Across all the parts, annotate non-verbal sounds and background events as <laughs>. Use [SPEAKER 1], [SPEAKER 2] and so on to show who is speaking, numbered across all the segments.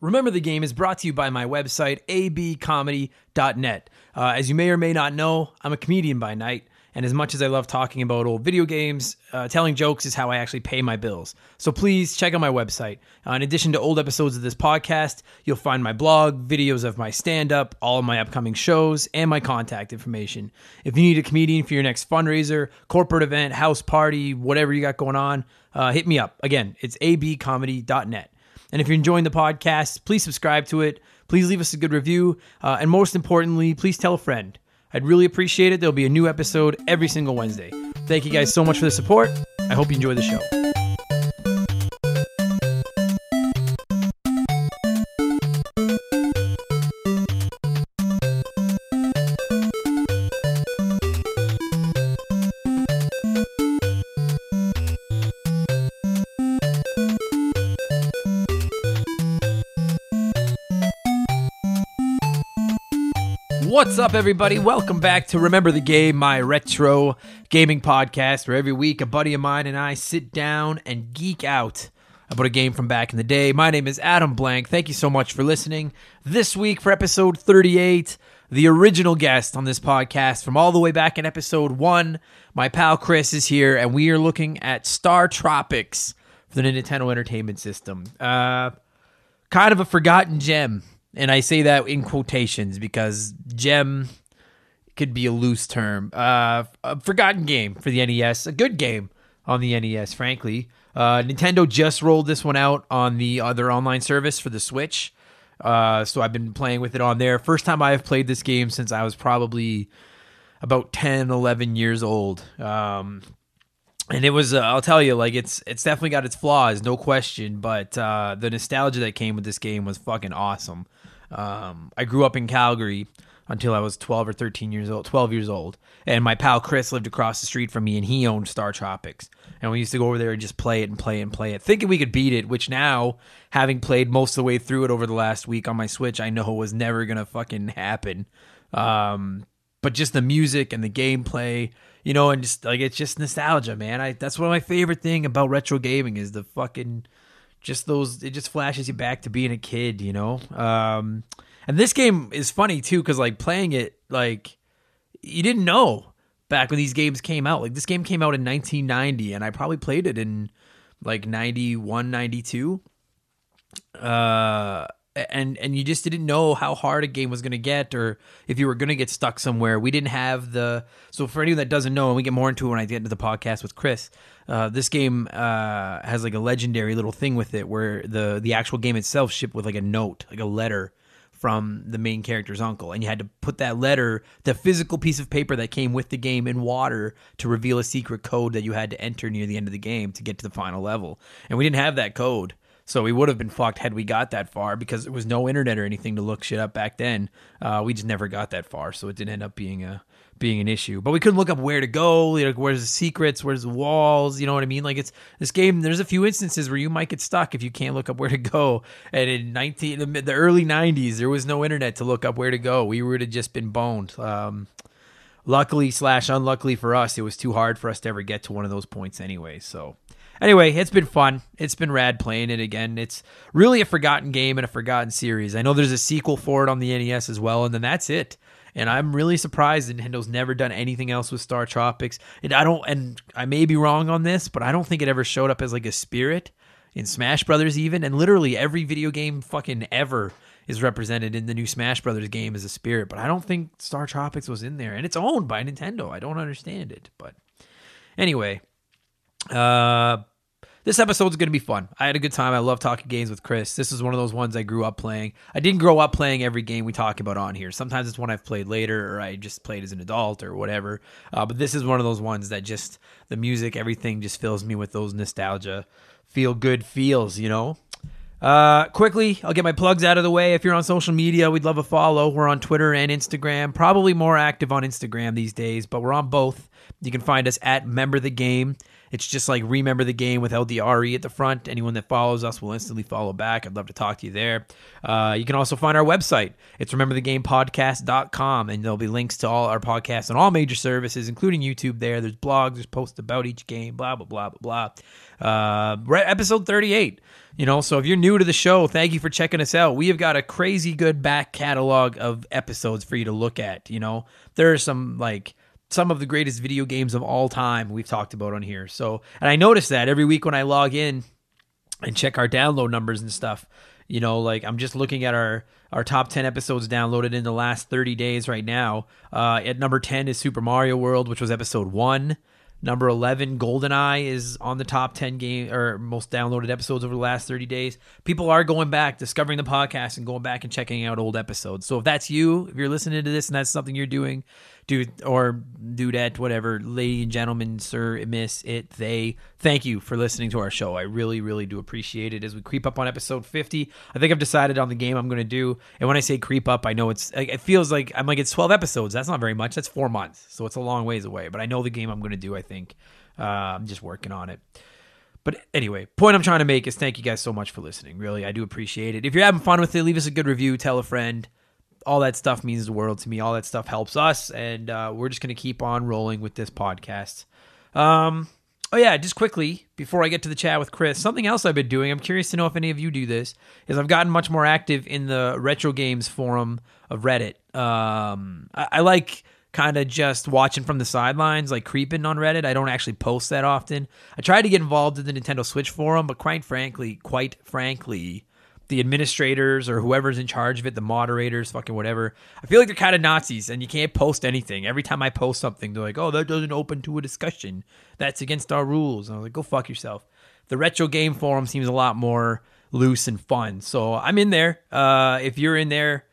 [SPEAKER 1] Remember the Game is brought to you by my website, abcomedy.net. Uh, as you may or may not know, I'm a comedian by night, and as much as I love talking about old video games, uh, telling jokes is how I actually pay my bills. So please check out my website. Uh, in addition to old episodes of this podcast, you'll find my blog, videos of my stand up, all of my upcoming shows, and my contact information. If you need a comedian for your next fundraiser, corporate event, house party, whatever you got going on, uh, hit me up. Again, it's abcomedy.net. And if you're enjoying the podcast, please subscribe to it. Please leave us a good review. Uh, and most importantly, please tell a friend. I'd really appreciate it. There'll be a new episode every single Wednesday. Thank you guys so much for the support. I hope you enjoy the show. What's up, everybody? Welcome back to Remember the Game, my retro gaming podcast, where every week a buddy of mine and I sit down and geek out about a game from back in the day. My name is Adam Blank. Thank you so much for listening. This week for episode 38, the original guest on this podcast from all the way back in episode one, my pal Chris is here, and we are looking at Star Tropics for the Nintendo Entertainment System. Uh, kind of a forgotten gem and I say that in quotations because gem could be a loose term. Uh, a forgotten game for the NES, a good game on the NES, frankly. Uh, Nintendo just rolled this one out on the other online service for the Switch. Uh, so I've been playing with it on there. First time I have played this game since I was probably about 10, 11 years old. Um, and it was uh, I'll tell you like it's it's definitely got its flaws, no question, but uh, the nostalgia that came with this game was fucking awesome. Um, I grew up in Calgary until I was 12 or 13 years old, 12 years old. And my pal Chris lived across the street from me and he owned Star Tropics. And we used to go over there and just play it and play it and play it, thinking we could beat it, which now, having played most of the way through it over the last week on my Switch, I know was never going to fucking happen. Um, but just the music and the gameplay, you know, and just like it's just nostalgia, man. I that's one of my favorite thing about retro gaming is the fucking just those it just flashes you back to being a kid you know? Um and this game is funny too because like playing it like you didn't know back when these games came out. Like this game came out in 1990 and i probably played it in like 91 92 uh and and you just didn't know how hard a game was going to get or if you were going to get stuck somewhere. We didn't have the so for anyone that doesn't know and we get more into it when i get into the podcast with chris uh, this game uh, has like a legendary little thing with it where the the actual game itself shipped with like a note like a letter from the main character's uncle. And you had to put that letter the physical piece of paper that came with the game in water to reveal a secret code that you had to enter near the end of the game to get to the final level. And we didn't have that code so we would have been fucked had we got that far because there was no internet or anything to look shit up back then. Uh, we just never got that far, so it didn't end up being a being an issue. But we couldn't look up where to go, like where's the secrets, where's the walls, you know what I mean? Like it's this game. There's a few instances where you might get stuck if you can't look up where to go. And in nineteen the, the early '90s, there was no internet to look up where to go. We would have just been boned. Um, luckily slash unluckily for us, it was too hard for us to ever get to one of those points anyway. So anyway, it's been fun. It's been rad playing it again. It's really a forgotten game and a forgotten series. I know there's a sequel for it on the NES as well, and then that's it. And I'm really surprised Nintendo's never done anything else with Star Tropics. And I don't, and I may be wrong on this, but I don't think it ever showed up as like a spirit in Smash Brothers even. And literally every video game fucking ever is represented in the new Smash Brothers game as a spirit. But I don't think Star Tropics was in there, and it's owned by Nintendo. I don't understand it, but anyway, uh, this episode's going to be fun. I had a good time. I love talking games with Chris. This is one of those ones I grew up playing. I didn't grow up playing every game we talk about on here. Sometimes it's one I've played later or I just played as an adult or whatever. Uh, but this is one of those ones that just the music, everything just fills me with those nostalgia, feel good feels, you know? Uh, quickly, I'll get my plugs out of the way. If you're on social media, we'd love a follow. We're on Twitter and Instagram. Probably more active on Instagram these days, but we're on both. You can find us at Member the Game It's just like remember the game with LDRE at the front. Anyone that follows us will instantly follow back. I'd love to talk to you there. Uh, you can also find our website. It's rememberthegamepodcast.com, and there'll be links to all our podcasts on all major services, including YouTube there. There's blogs, there's posts about each game, blah, blah, blah, blah, blah. Uh, episode 38. You know, so if you're new to the show, thank you for checking us out. We have got a crazy good back catalog of episodes for you to look at. You know, there are some like some of the greatest video games of all time we've talked about on here. So, and I notice that every week when I log in and check our download numbers and stuff, you know, like I'm just looking at our our top 10 episodes downloaded in the last 30 days right now. Uh, at number 10 is Super Mario World, which was episode 1. Number 11, GoldenEye is on the top 10 game or most downloaded episodes over the last 30 days. People are going back, discovering the podcast and going back and checking out old episodes. So if that's you, if you're listening to this and that's something you're doing, dude or dudette, whatever, lady and gentlemen, sir, miss, it, they, thank you for listening to our show. I really, really do appreciate it. As we creep up on episode 50, I think I've decided on the game I'm going to do. And when I say creep up, I know it's, it feels like I'm like, it's 12 episodes. That's not very much. That's four months. So it's a long ways away. But I know the game I'm going to do, I think. Uh, I'm just working on it. But anyway, point I'm trying to make is thank you guys so much for listening. Really, I do appreciate it. If you're having fun with it, leave us a good review, tell a friend all that stuff means the world to me. All that stuff helps us, and uh, we're just going to keep on rolling with this podcast. Um, oh yeah, just quickly before I get to the chat with Chris, something else I've been doing. I'm curious to know if any of you do this. Is I've gotten much more active in the retro games forum of Reddit. Um, I, I like kind of just watching from the sidelines, like creeping on Reddit. I don't actually post that often. I tried to get involved in the Nintendo Switch forum, but quite frankly, quite frankly, the administrators or whoever's in charge of it, the moderators, fucking whatever. I feel like they're kind of Nazis and you can't post anything. Every time I post something, they're like, oh, that doesn't open to a discussion. That's against our rules. And I was like, go fuck yourself. The retro game forum seems a lot more loose and fun. So I'm in there. Uh, if you're in there,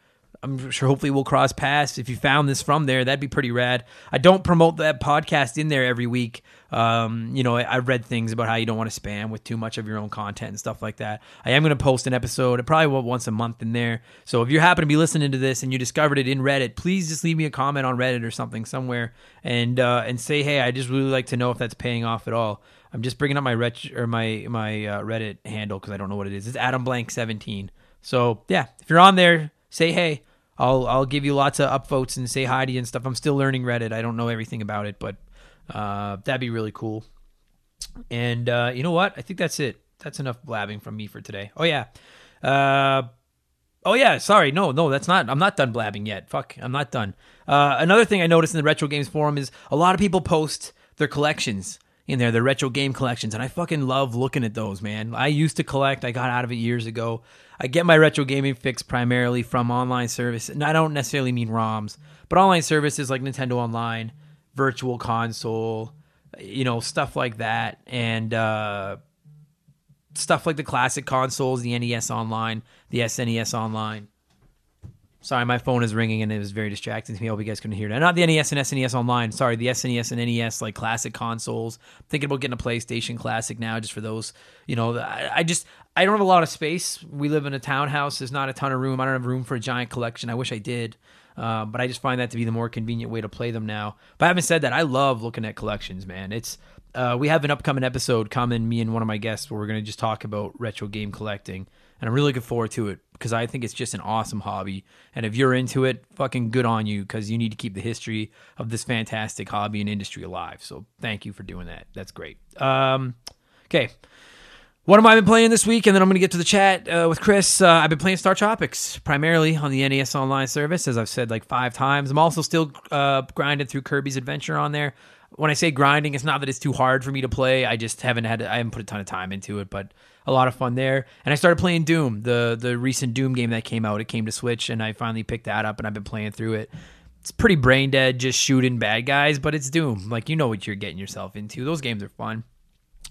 [SPEAKER 1] I'm sure hopefully we'll cross paths. If you found this from there, that'd be pretty rad. I don't promote that podcast in there every week. Um, you know, I, I read things about how you don't want to spam with too much of your own content and stuff like that. I am going to post an episode, probably once a month in there. So if you happen to be listening to this and you discovered it in Reddit, please just leave me a comment on Reddit or something somewhere and uh, and say, hey, I just really like to know if that's paying off at all. I'm just bringing up my ret- or my my uh, Reddit handle because I don't know what it is. It's Adam Blank 17. So yeah, if you're on there, say hey. I'll I'll give you lots of upvotes and say hi to you and stuff. I'm still learning Reddit. I don't know everything about it, but uh, that'd be really cool. And uh, you know what? I think that's it. That's enough blabbing from me for today. Oh yeah. Uh, oh yeah. Sorry. No, no, that's not. I'm not done blabbing yet. Fuck. I'm not done. Uh, another thing I noticed in the retro games forum is a lot of people post their collections in there, the retro game collections, and I fucking love looking at those, man. I used to collect. I got out of it years ago. I get my retro gaming fix primarily from online services. And I don't necessarily mean ROMs, but online services like Nintendo Online, Virtual Console, you know, stuff like that, and uh, stuff like the classic consoles, the NES Online, the SNES Online. Sorry, my phone is ringing and it was very distracting to me. I hope you guys couldn't hear that. Not the NES and SNES Online. Sorry, the SNES and NES like classic consoles. I'm thinking about getting a PlayStation Classic now, just for those. You know, I, I just I don't have a lot of space. We live in a townhouse. There's not a ton of room. I don't have room for a giant collection. I wish I did. Uh, but I just find that to be the more convenient way to play them now. But having said that, I love looking at collections, man. It's uh, we have an upcoming episode coming, me and one of my guests, where we're going to just talk about retro game collecting, and I'm really looking forward to it because I think it's just an awesome hobby. And if you're into it, fucking good on you because you need to keep the history of this fantastic hobby and industry alive. So thank you for doing that. That's great. Um, okay. What have I been playing this week? And then I'm going to get to the chat uh, with Chris. Uh, I've been playing Star Tropics primarily on the NES Online service, as I've said like five times. I'm also still uh, grinding through Kirby's Adventure on there. When I say grinding, it's not that it's too hard for me to play. I just haven't had I haven't put a ton of time into it, but a lot of fun there. And I started playing Doom, the the recent Doom game that came out. It came to Switch, and I finally picked that up, and I've been playing through it. It's pretty brain dead, just shooting bad guys, but it's Doom. Like you know what you're getting yourself into. Those games are fun.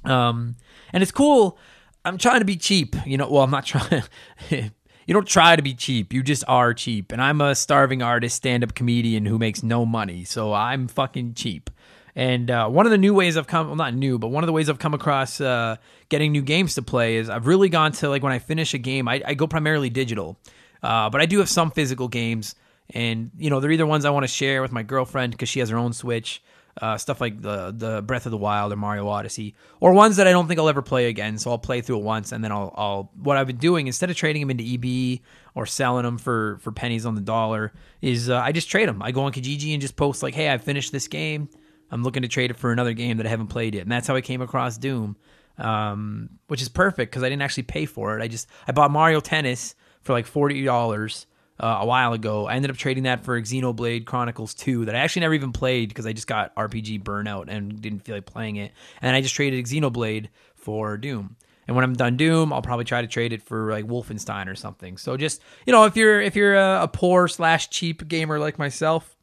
[SPEAKER 1] Um, and it's cool I'm trying to be cheap. You know, well, I'm not <laughs> trying. you don't try to be cheap. You just are cheap. And I'm a starving artist, stand up comedian who makes no money. So I'm fucking cheap. And uh, one of the new ways I've come, well, not new, but one of the ways I've come across uh, getting new games to play is I've really gone to like when I finish a game, I, I go primarily digital. Uh, but I do have some physical games. And, you know, they're either ones I want to share with my girlfriend because she has her own Switch uh, stuff like the the Breath of the Wild or Mario Odyssey, or ones that I don't think I'll ever play again. So I'll play through it once, and then I'll, I'll what I've been doing instead of trading them into EB or selling them for for pennies on the dollar is uh, I just trade them. I go on Kijiji and just post like, hey, I finished this game. I'm looking to trade it for another game that I haven't played yet, and that's how I came across Doom, um, which is perfect because I didn't actually pay for it. I just I bought Mario Tennis for like forty dollars uh, a while ago. I ended up trading that for Xenoblade Chronicles 2 that I actually never even played because I just got RPG burnout and didn't feel like playing it. And I just traded Xenoblade for Doom. And when I'm done Doom, I'll probably try to trade it for like Wolfenstein or something. So just you know, if you're if you're a, a poor slash cheap gamer like myself,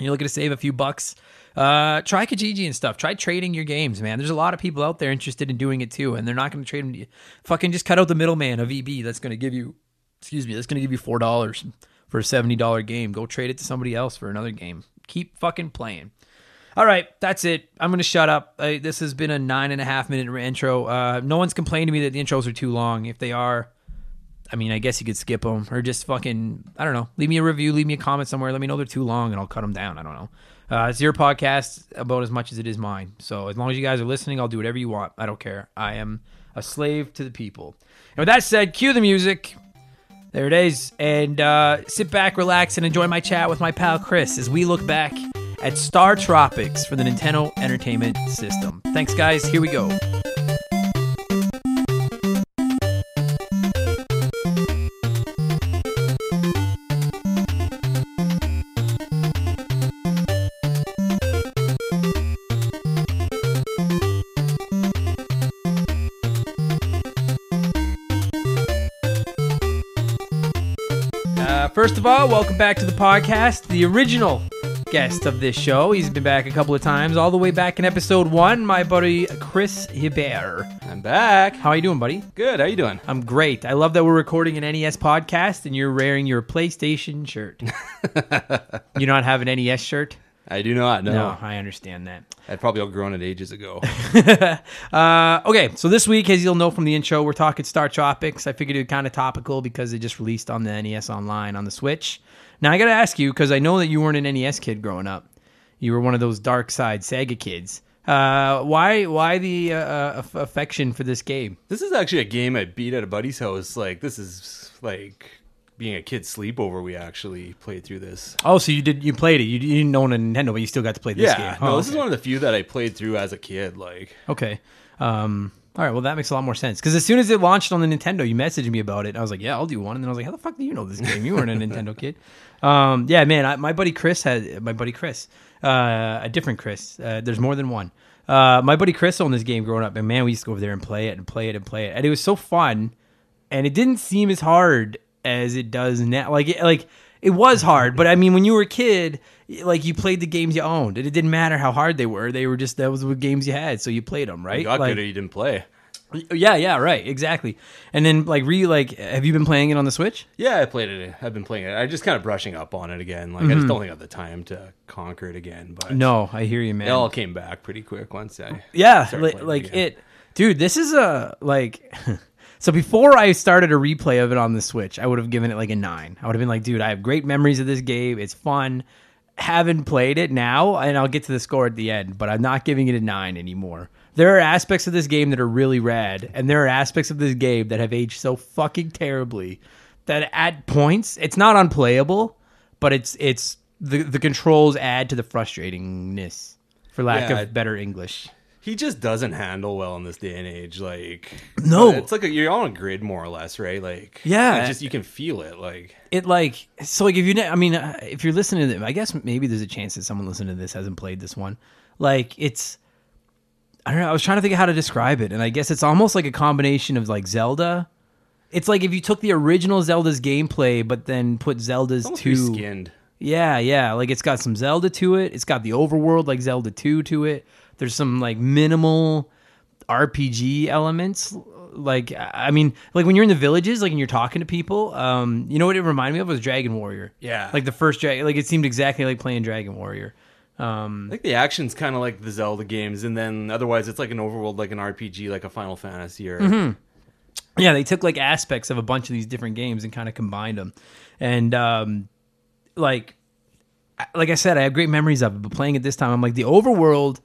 [SPEAKER 1] you're looking to save a few bucks, uh, try Kijiji and stuff. Try trading your games, man. There's a lot of people out there interested in doing it too, and they're not going to trade them. To you. Fucking just cut out the middleman of EB. That's going to give you excuse me, that's going to give you four dollars for a seventy dollar game. Go trade it to somebody else for another game. Keep fucking playing. All right, that's it. I'm going to shut up. Uh, this has been a nine and a half minute intro. Uh, no one's complained to me that the intros are too long. If they are, I mean, I guess you could skip them or just fucking, I don't know, leave me a review, leave me a comment somewhere. Let me know they're too long and I'll cut them down. I don't know. Uh, it's your podcast about as much as it is mine. So as long as you guys are listening, I'll do whatever you want. I don't care. I am a slave to the people. And with that said, cue the music. There it is. And uh, sit back, relax, and enjoy my chat with my pal Chris as we look back at Star Tropics for the Nintendo Entertainment System. Thanks, guys. Here we go. Of all, welcome back to the podcast. The original guest of this show. He's been back a couple of times, all the way back in episode one. My buddy Chris Hebert.
[SPEAKER 2] I'm back.
[SPEAKER 1] How are you doing, buddy?
[SPEAKER 2] Good. How are you doing?
[SPEAKER 1] I'm great. I love that we're recording an NES podcast and you're wearing your PlayStation shirt. <laughs> you not have an NES shirt?
[SPEAKER 2] I do not. No,
[SPEAKER 1] No, I understand that.
[SPEAKER 2] I'd probably outgrown it ages ago. <laughs>
[SPEAKER 1] Uh, okay, so this week, as you'll know from the intro, we're talking Star Tropics. I figured it would kind of topical because it just released on the NES Online on the Switch. Now I got to ask you because I know that you weren't an NES kid growing up. You were one of those dark side Sega kids. Uh, why why the uh, aff- affection for this game?
[SPEAKER 2] this is actually a game I beat at a buddy's house. Like this is like being a kid sleepover. We actually played through this.
[SPEAKER 1] Oh, so you did you played it? You, didn't own a Nintendo, but you still got to play this
[SPEAKER 2] yeah.
[SPEAKER 1] game.
[SPEAKER 2] No,
[SPEAKER 1] Oh,
[SPEAKER 2] this is one of the few that I played through as a kid. Like
[SPEAKER 1] Okay. Um, all right. Well, that makes a lot more sense because as soon as it launched on the Nintendo, you messaged me about it. and I was like, "Yeah, I'll do one." And then I was like, "How the fuck do you know this game? You weren't a <laughs> Nintendo kid." Um, yeah, man. I, my buddy Chris had my buddy Chris, uh, a different Chris. Uh, there's more than one. Uh, my buddy Chris owned this game growing up, and man, we used to go over there and play it and play it and play it, and it was so fun. And it didn't seem as hard as it does now. Like, it, like it was hard, but I mean, when you were a kid, like you played the games you owned, and it didn't matter how hard they were. They were just that was the games you had, so you played them, right?
[SPEAKER 2] you got
[SPEAKER 1] like,
[SPEAKER 2] good or you didn't play.
[SPEAKER 1] yeah, yeah, right, exactly. And then like re like, have you been playing it on the Switch?
[SPEAKER 2] Yeah, I played it. I've been playing it. I'm just kind of brushing up on it again. Like I just don't think I have the time to conquer it again. But
[SPEAKER 1] Mm-hmm. No, I hear you, man.
[SPEAKER 2] it all came back pretty quick once I.
[SPEAKER 1] yeah, like, it, dude. This is a like. <laughs> So before I started a replay of it on the Switch, I would have given it like a nine. I would have been like, dude, I have great memories of this game. It's fun. Haven't played it now, and I'll get to the score at the end, but I'm not giving it a nine anymore. There are aspects of this game that are really rad, and there are aspects of this game that have aged so fucking terribly that at points it's not unplayable, but it's it's the the controls add to the frustratingness, for lack
[SPEAKER 2] Yeah.
[SPEAKER 1] of better English.
[SPEAKER 2] He just doesn't handle well in this day and age. Like
[SPEAKER 1] No.
[SPEAKER 2] it's like a, you're on a grid more or less, right? Like
[SPEAKER 1] Yeah.
[SPEAKER 2] it just you can feel it. Like
[SPEAKER 1] it like so like if you i mean uh, if you're listening to this i guess maybe there's a chance that someone listening to this hasn't played this one like it's i don't know i was trying to think of how to describe it and i guess it's almost like a combination of like zelda it's like if you took the original zelda's gameplay but then put zelda's 2
[SPEAKER 2] skinned.
[SPEAKER 1] yeah yeah like it's got some zelda to it it's got the overworld like zelda 2 to it there's some like minimal rpg elements like i mean like when you're in the villages like and you're talking to people um you know what it reminded me of was dragon warrior
[SPEAKER 2] Yeah.
[SPEAKER 1] like the first dragon like it seemed exactly like playing dragon warrior um
[SPEAKER 2] I think the action's kind of like the Zelda games, and then otherwise it's like an overworld, like an RPG, like a Final Fantasy or
[SPEAKER 1] Mm-hmm. yeah they took like aspects of a bunch of these different games and kind of combined them and um like like I said, I have great memories of it. But playing it this time, I'm like the overworld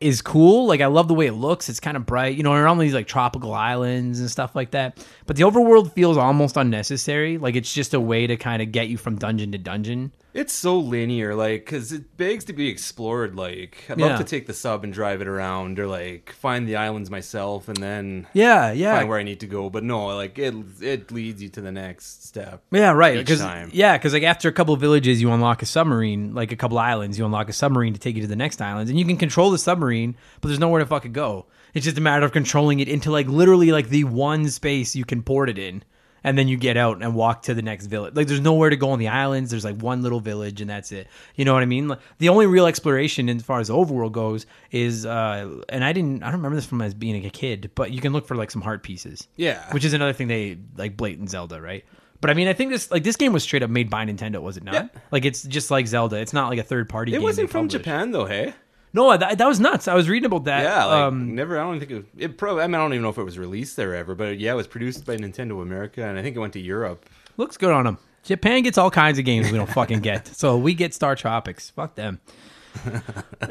[SPEAKER 1] is cool. Like I love the way it looks. It's kind of bright. You know, around these like tropical islands and stuff like that. But the overworld feels almost unnecessary. Like it's just a way to kind of get you from dungeon to dungeon.
[SPEAKER 2] It's so linear, like, because it begs to be explored. Like, I'd
[SPEAKER 1] Yeah.
[SPEAKER 2] love to take the sub and drive it around, or like find the islands myself, and then
[SPEAKER 1] Yeah, yeah.
[SPEAKER 2] find where I need to go. But no, like it it leads you to the next step.
[SPEAKER 1] Yeah, right.
[SPEAKER 2] each
[SPEAKER 1] Because
[SPEAKER 2] time.
[SPEAKER 1] yeah, because like after a couple of villages, you unlock a submarine. Like a couple islands, you unlock a submarine to take you to the next islands, and you can control the submarine, but there's nowhere to fucking go. It's just a matter of controlling it into like literally like the one space you can port it in, and then you get out and walk to the next village. Like there's nowhere to go on the islands. There's like one little village, and that's it. You know what I mean? Like, the only real exploration as far as overworld goes is, uh and I didn't, I don't remember this from as being a kid, but you can look for like some heart pieces.
[SPEAKER 2] Yeah.
[SPEAKER 1] which is another thing they like blatant Zelda, right? But I mean, I think this like this game was straight up made by Nintendo, was it not?
[SPEAKER 2] Yeah.
[SPEAKER 1] Like it's just like Zelda. It's not like a third party.
[SPEAKER 2] It
[SPEAKER 1] game
[SPEAKER 2] wasn't from
[SPEAKER 1] published.
[SPEAKER 2] Japan though, hey?
[SPEAKER 1] No, that, that was nuts. I was reading about that.
[SPEAKER 2] Yeah, like
[SPEAKER 1] um,
[SPEAKER 2] never. I don't think it. It probably. I mean, I don't even know if it was released there ever, but yeah, it was produced by Nintendo America, and I think it went to Europe.
[SPEAKER 1] looks good on them. Japan gets all kinds of games we don't fucking get. <laughs> So we get Star Tropics. Fuck them.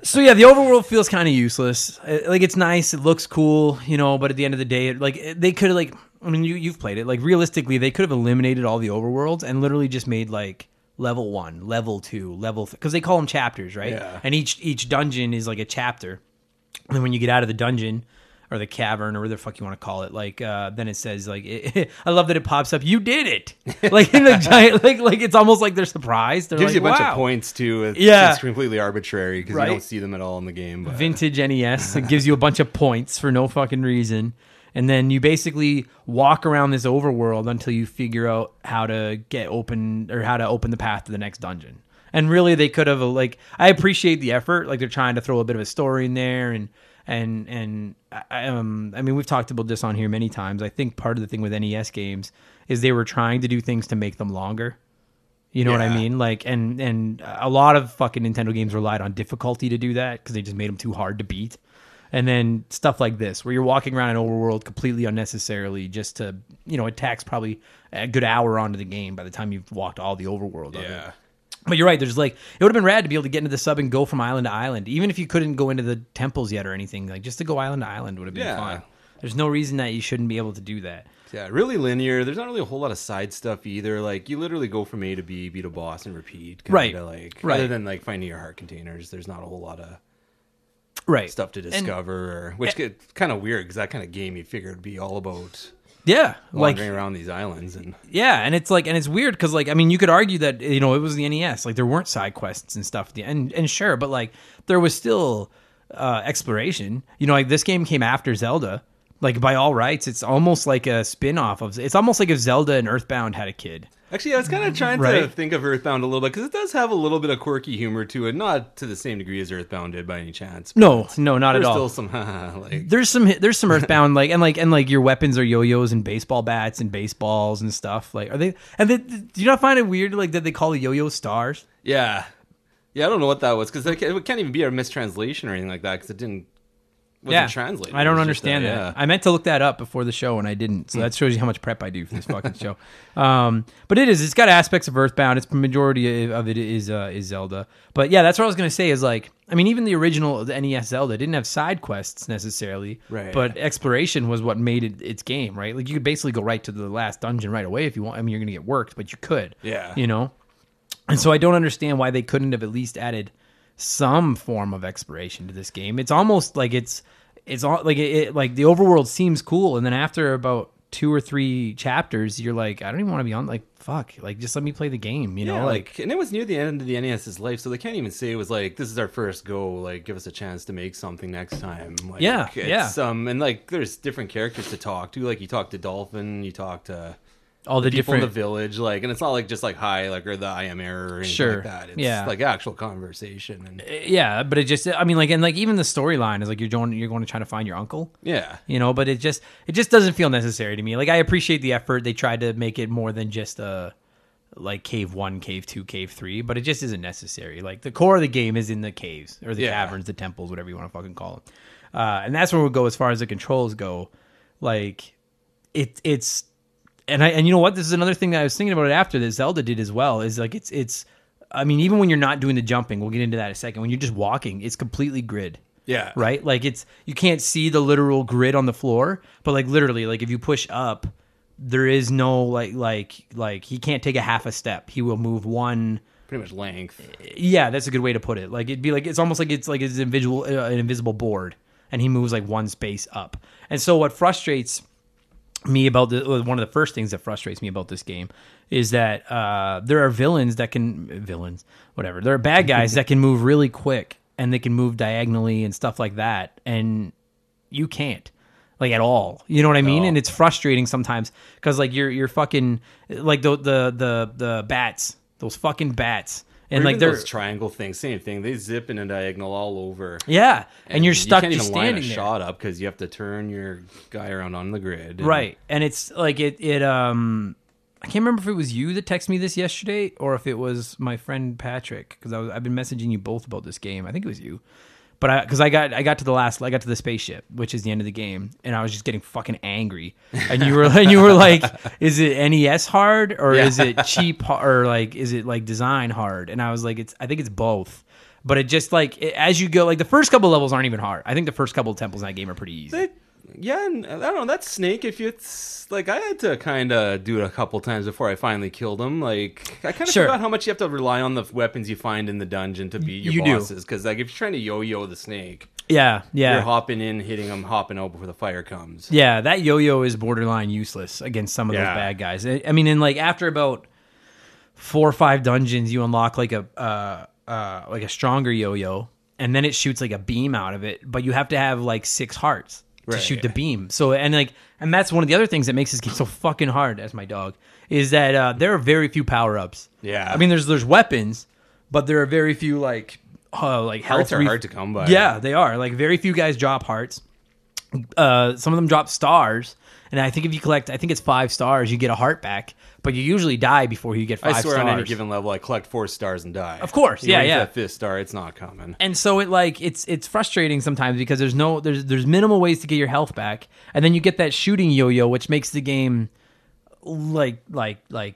[SPEAKER 1] so yeah, the overworld feels kind of useless. Like it's nice, it looks cool, you know, but at the end of the day, it, like they could have like I mean, you you've played it. Like realistically, they could have eliminated all the overworlds and literally just made like level 1, level 2, level cuz they call them chapters, right?
[SPEAKER 2] Yeah.
[SPEAKER 1] And each each dungeon is like a chapter. And then when you get out of the dungeon or the cavern or whatever the fuck you want to call it, like uh, then it says like <laughs> I love that it pops up. You did it, <laughs> like in the giant like like it's almost like they're surprised. They're
[SPEAKER 2] Gives
[SPEAKER 1] like,
[SPEAKER 2] you a bunch
[SPEAKER 1] wow.
[SPEAKER 2] of points too. It's,
[SPEAKER 1] Yeah.
[SPEAKER 2] it's completely arbitrary because
[SPEAKER 1] Right.
[SPEAKER 2] you don't see them at all in the game. But
[SPEAKER 1] Vintage NES. It <laughs> gives you a bunch of points for no fucking reason. And then you basically walk around this overworld until you figure out how to get open or how to open the path to the next dungeon. And really, they could have like I appreciate the effort. Like they're trying to throw a bit of a story in there, and and and I- um I mean we've talked about this on here many times. I think part of the thing with NES games is they were trying to do things to make them longer. You know what I mean? Like, and and a lot of fucking Nintendo games relied on difficulty to do that because they just made them too hard to beat. And then stuff like this, where you're walking around an overworld completely unnecessarily, just to you know, it tax probably a good hour onto the game by the time you've walked all the overworld. Of it.
[SPEAKER 2] yeah,
[SPEAKER 1] But you're right. There's like it would have been rad to be able to get into the sub and go from island to island, even if you couldn't go into the temples yet or anything. Like just to go island to island would have been
[SPEAKER 2] Yeah.
[SPEAKER 1] fun. There's no reason that you shouldn't be able to do that.
[SPEAKER 2] yeah, really linear. There's not really a whole lot of side stuff either. Like you literally go from A to B, beat a boss, and repeat.
[SPEAKER 1] Right.
[SPEAKER 2] Like
[SPEAKER 1] Right.
[SPEAKER 2] other than like finding your heart containers, there's not a whole lot of
[SPEAKER 1] Right.
[SPEAKER 2] stuff to
[SPEAKER 1] And-
[SPEAKER 2] discover. or, which gets kind of weird because that kind of game you figure it'd be all about
[SPEAKER 1] Yeah. Like
[SPEAKER 2] wandering around these islands and
[SPEAKER 1] Yeah, and it's like, and it's weird because, like, I mean, you could argue that you know it was the NES, like there weren't side quests and stuff, and and sure, but like there was still uh, exploration. You know, like this game came after Zelda. Like by all rights, it's almost like a spin off of. It's almost like if Zelda and Earthbound had a kid.
[SPEAKER 2] Actually, I was kind of trying to think of Earthbound a little bit because it does have a little bit of quirky humor to it, not to the same degree as Earthbound did by any chance.
[SPEAKER 1] No, no, not at all.
[SPEAKER 2] still some <laughs> like
[SPEAKER 1] there's some there's some Earthbound like and like and like your weapons are yo-yos and baseball bats and baseballs and stuff. Like are they? And they, do you not find it weird like that they call the yo-yo stars?
[SPEAKER 2] yeah, yeah. I don't know what that was because it can't even be a mistranslation or anything like that because it didn't wasn't translated.
[SPEAKER 1] I don't
[SPEAKER 2] just a-
[SPEAKER 1] understand that.
[SPEAKER 2] yeah.
[SPEAKER 1] I meant to look that up before the show and I didn't. So that shows you how much prep I do for this fucking show. <laughs> Um, but it is. It's got aspects of Earthbound. It's majority of it is uh, is Zelda. But yeah, that's what I was gonna say. Is like, I mean, even the original the NES Zelda didn't have side quests necessarily.
[SPEAKER 2] Right.
[SPEAKER 1] But exploration was what made it its game. Right. Like you could basically go right to the last dungeon right away if you want. I mean, you're gonna get worked, but you could.
[SPEAKER 2] Yeah.
[SPEAKER 1] You know. And so I don't understand why they couldn't have at least added some form of exploration to this game. It's almost like it's it's all like it, it like the overworld seems cool, and then after about two or three chapters, you're like, I don't even want to be on. Like, fuck, like just let me play the game. You know, like,
[SPEAKER 2] like, and it was near the end of the NES's life, so they can't even say it was like this is our first go. Like, give us a chance to make something next time. Like,
[SPEAKER 1] Yeah, yeah.
[SPEAKER 2] Um, and like, there's different characters to talk to. Like, you talk to Dolphin, you talk to
[SPEAKER 1] all the,
[SPEAKER 2] people in
[SPEAKER 1] different.
[SPEAKER 2] the village. Like, and it's not like just like hi, like or the I am error or anything
[SPEAKER 1] Sure,
[SPEAKER 2] like that. It's
[SPEAKER 1] yeah.
[SPEAKER 2] like actual conversation and
[SPEAKER 1] yeah, but it just, I mean, like, and like even the storyline is like you're going, you're going to try to find your uncle.
[SPEAKER 2] yeah.
[SPEAKER 1] you know but it just it just doesn't feel necessary to me like i appreciate the effort they tried to make it more than just a like cave one cave two cave three but it just isn't necessary like the core of the game is in the caves or the
[SPEAKER 2] Yeah.
[SPEAKER 1] caverns the temples whatever you want to fucking call them uh, and that's where we'll go as far as the controls go like it it's and i and you know what this is another thing that i was thinking about it after that zelda did as well is like it's it's I mean, even when you're not doing the jumping, we'll get into that in a second. When you're just walking, it's completely grid.
[SPEAKER 2] Yeah.
[SPEAKER 1] Right? Like it's you can't see the literal grid on the floor, but like literally, like if you push up, there is no like like like he can't take a half a step. He will move one.
[SPEAKER 2] Pretty much length.
[SPEAKER 1] Yeah, that's a good way to put it. Like it'd be like it's almost like it's like it's invisible uh, an invisible board, and he moves like one space up. And so what frustrates me about the one of the first things that frustrates me about this game is that uh, there are villains that can villains whatever. There are bad <laughs> guys that can move really quick and they can move diagonally and stuff like that and you can't like at all. You know what i mean? And it's frustrating sometimes because like you're you're fucking like the the the the bats those fucking bats and
[SPEAKER 2] Or
[SPEAKER 1] like
[SPEAKER 2] those triangle things, same thing. They zip in a diagonal all over.
[SPEAKER 1] yeah and, you're stuck
[SPEAKER 2] you can't
[SPEAKER 1] just
[SPEAKER 2] even line a
[SPEAKER 1] there
[SPEAKER 2] shot up because you have to turn your guy around on the grid. and-
[SPEAKER 1] Right. And it's like it it um I can't remember if it was you that texted me this yesterday or if it was my friend Patrick because I was I've been messaging you both about this game. I think it was you. But I cuz I got I got to the last I got to the spaceship, which is the end of the game, and I was just getting fucking angry. And you were <laughs> and you were like, is it NES hard or
[SPEAKER 2] Yeah.
[SPEAKER 1] is it cheap or like is it like design hard? And I was like it's I think it's both. But it just like it, as you go like the first couple levels aren't even hard. I think the first couple of temples in that game are pretty easy.
[SPEAKER 2] They- yeah, and I don't know. That snake, if it's like I had to kind of do it a couple times before I finally killed him. Like I kind of
[SPEAKER 1] Sure.
[SPEAKER 2] forgot how much you have to rely on the weapons you find in the dungeon to beat your
[SPEAKER 1] You
[SPEAKER 2] bosses. Because like if you're trying to yo-yo the snake,
[SPEAKER 1] yeah, yeah.
[SPEAKER 2] you're hopping in, hitting them, hopping out before the fire comes.
[SPEAKER 1] Yeah, that yo-yo is borderline useless against some of those bad guys. I I mean, in like after about four or five dungeons, you unlock like a uh, uh, like a stronger yo-yo, and then it shoots like a beam out of it. But you have to have like six hearts to
[SPEAKER 2] Right.
[SPEAKER 1] shoot the beam. So and like and that's one of the other things that makes this game so fucking hard. As my dog is that uh, there are very few power ups.
[SPEAKER 2] Yeah.
[SPEAKER 1] I mean, there's there's weapons, but there are very few like uh, like
[SPEAKER 2] Hearts are
[SPEAKER 1] ref-
[SPEAKER 2] hard to come by.
[SPEAKER 1] Yeah, they are. Like very few guys drop hearts. Uh, some of them drop stars, and I think if you collect, I think it's five stars, you get a heart back. But you usually die before you get five
[SPEAKER 2] I swear
[SPEAKER 1] stars.
[SPEAKER 2] on any given level, I collect four stars and die.
[SPEAKER 1] Of course,
[SPEAKER 2] You
[SPEAKER 1] yeah, yeah.
[SPEAKER 2] That fifth star, it's not coming.
[SPEAKER 1] and so it like it's it's frustrating sometimes because there's no there's there's minimal ways to get your health back, and then you get that shooting yo-yo, which makes the game like like like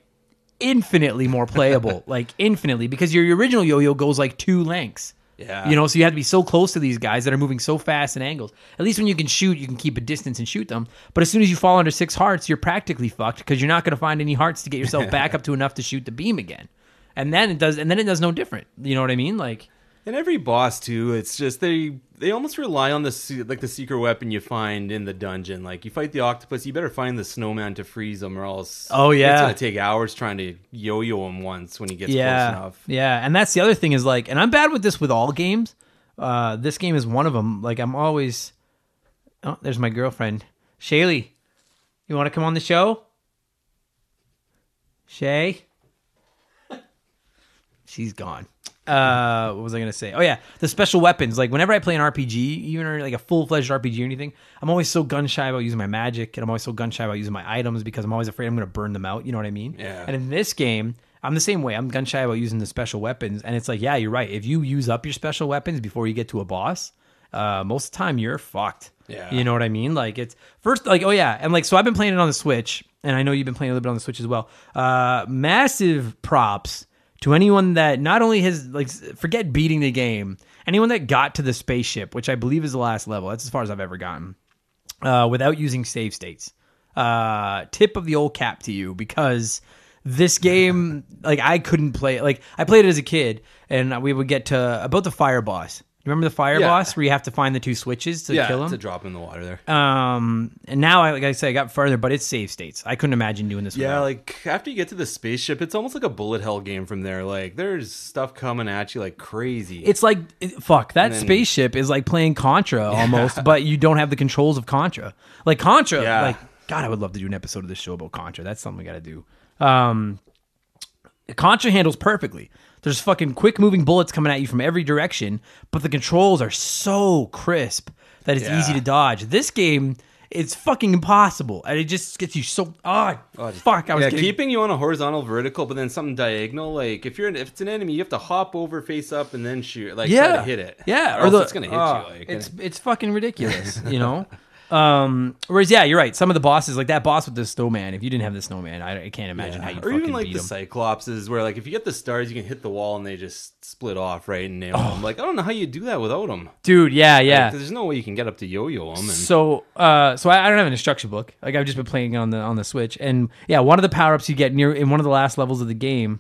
[SPEAKER 1] infinitely more playable, <laughs> like infinitely because your original yo-yo goes like two lengths.
[SPEAKER 2] Yeah.
[SPEAKER 1] You know, so you have to be so close to these guys that are moving so fast in angles. At least when you can shoot, you can keep a distance and shoot them. But as soon as you fall under six hearts, you're practically fucked because you're not going to find any hearts to get yourself <laughs> back up to enough to shoot the beam again. And then it does, and then it does no different. You know what I mean? Like,
[SPEAKER 2] And every boss too, it's just they they almost rely on the like the secret weapon you find in the dungeon. Like you fight the octopus, you better find the snowman to freeze him, or else
[SPEAKER 1] Oh, yeah.
[SPEAKER 2] it's gonna take hours trying to yo-yo him once when he gets close
[SPEAKER 1] yeah,
[SPEAKER 2] enough.
[SPEAKER 1] yeah. And that's the other thing is like, and I'm bad with this with all games. Uh, this game is one of them. Like, I'm always. Oh, there's my girlfriend, Shaylee. You want to come on the show? Shay? <laughs> She's gone. Uh, what was I gonna say? Oh yeah, the special weapons. Like whenever I play an RPG, even or like a full fledged RPG or anything, I'm always so gun shy about using my magic, and I'm always so gun shy about using my items because I'm always afraid I'm gonna burn them out. You know what I mean?
[SPEAKER 2] Yeah.
[SPEAKER 1] And in this game, I'm the same way. I'm gun shy about using the special weapons, and it's like, yeah, you're right. If you use up your special weapons before you get to a boss, uh, most of the time you're fucked.
[SPEAKER 2] Yeah.
[SPEAKER 1] You know what I mean? Like it's first, like oh yeah, and like so I've been playing it on the Switch, and I know you've been playing a little bit on the Switch as well. Uh, massive props to anyone that not only has like forget beating the game, anyone that got to the spaceship, which I believe is the last level. That's as far as I've ever gotten uh, without using save states. Uh, tip of the old cap to you because this game, <laughs> like I couldn't play it. Like I played it as a kid, and we would get to about the fire boss. Remember the fire
[SPEAKER 2] Yeah.
[SPEAKER 1] boss where you have to find the two switches to
[SPEAKER 2] yeah,
[SPEAKER 1] kill
[SPEAKER 2] it's
[SPEAKER 1] him?
[SPEAKER 2] a drop in the water there.
[SPEAKER 1] Um, and now I like I said, I got further, but it's save states. I couldn't imagine doing this.
[SPEAKER 2] Yeah,
[SPEAKER 1] without.
[SPEAKER 2] like after you get to the spaceship, it's almost like a bullet hell game from there. Like there's stuff coming at you like crazy.
[SPEAKER 1] it's like it- fuck that
[SPEAKER 2] then-
[SPEAKER 1] spaceship is like playing Contra <laughs> almost, but you don't have the controls of Contra. Like Contra,
[SPEAKER 2] Yeah.
[SPEAKER 1] like God, I would love to do an episode of this show about Contra. That's something we got to do. Um, Contra handles perfectly. There's fucking quick moving bullets coming at you from every direction, but the controls are so crisp that it's
[SPEAKER 2] Yeah.
[SPEAKER 1] easy to dodge. This game, it's fucking impossible, and it just gets you so ah
[SPEAKER 2] Oh,
[SPEAKER 1] fuck. I was
[SPEAKER 2] yeah,
[SPEAKER 1] getting,
[SPEAKER 2] keeping you on a horizontal vertical, but then something diagonal. Like if you're an, if it's an enemy, you have to hop over, face up, and then shoot. Like
[SPEAKER 1] yeah
[SPEAKER 2] try to hit it.
[SPEAKER 1] yeah,
[SPEAKER 2] or, else
[SPEAKER 1] the-
[SPEAKER 2] it's gonna hit
[SPEAKER 1] ah,
[SPEAKER 2] you. Like
[SPEAKER 1] it's it's fucking ridiculous, you know. <laughs> Um, whereas, yeah, you're right. Some of the bosses, like that boss with the snowman, if you didn't have the snowman, I, I can't imagine how you
[SPEAKER 2] or
[SPEAKER 1] fucking
[SPEAKER 2] even like
[SPEAKER 1] beat
[SPEAKER 2] the
[SPEAKER 1] him.
[SPEAKER 2] Cyclopses, where like if you get the stars, you can hit the wall and they just split off right and nail
[SPEAKER 1] Oh.
[SPEAKER 2] them. Like I don't know how you do that without them.
[SPEAKER 1] Dude, yeah, yeah.
[SPEAKER 2] there's no way you can get up to yo-yo them. And
[SPEAKER 1] So, uh, so I, I don't have an instruction book. Like I've just been playing on the on the Switch, and yeah, one of the power ups you get near in one of the last levels of the game.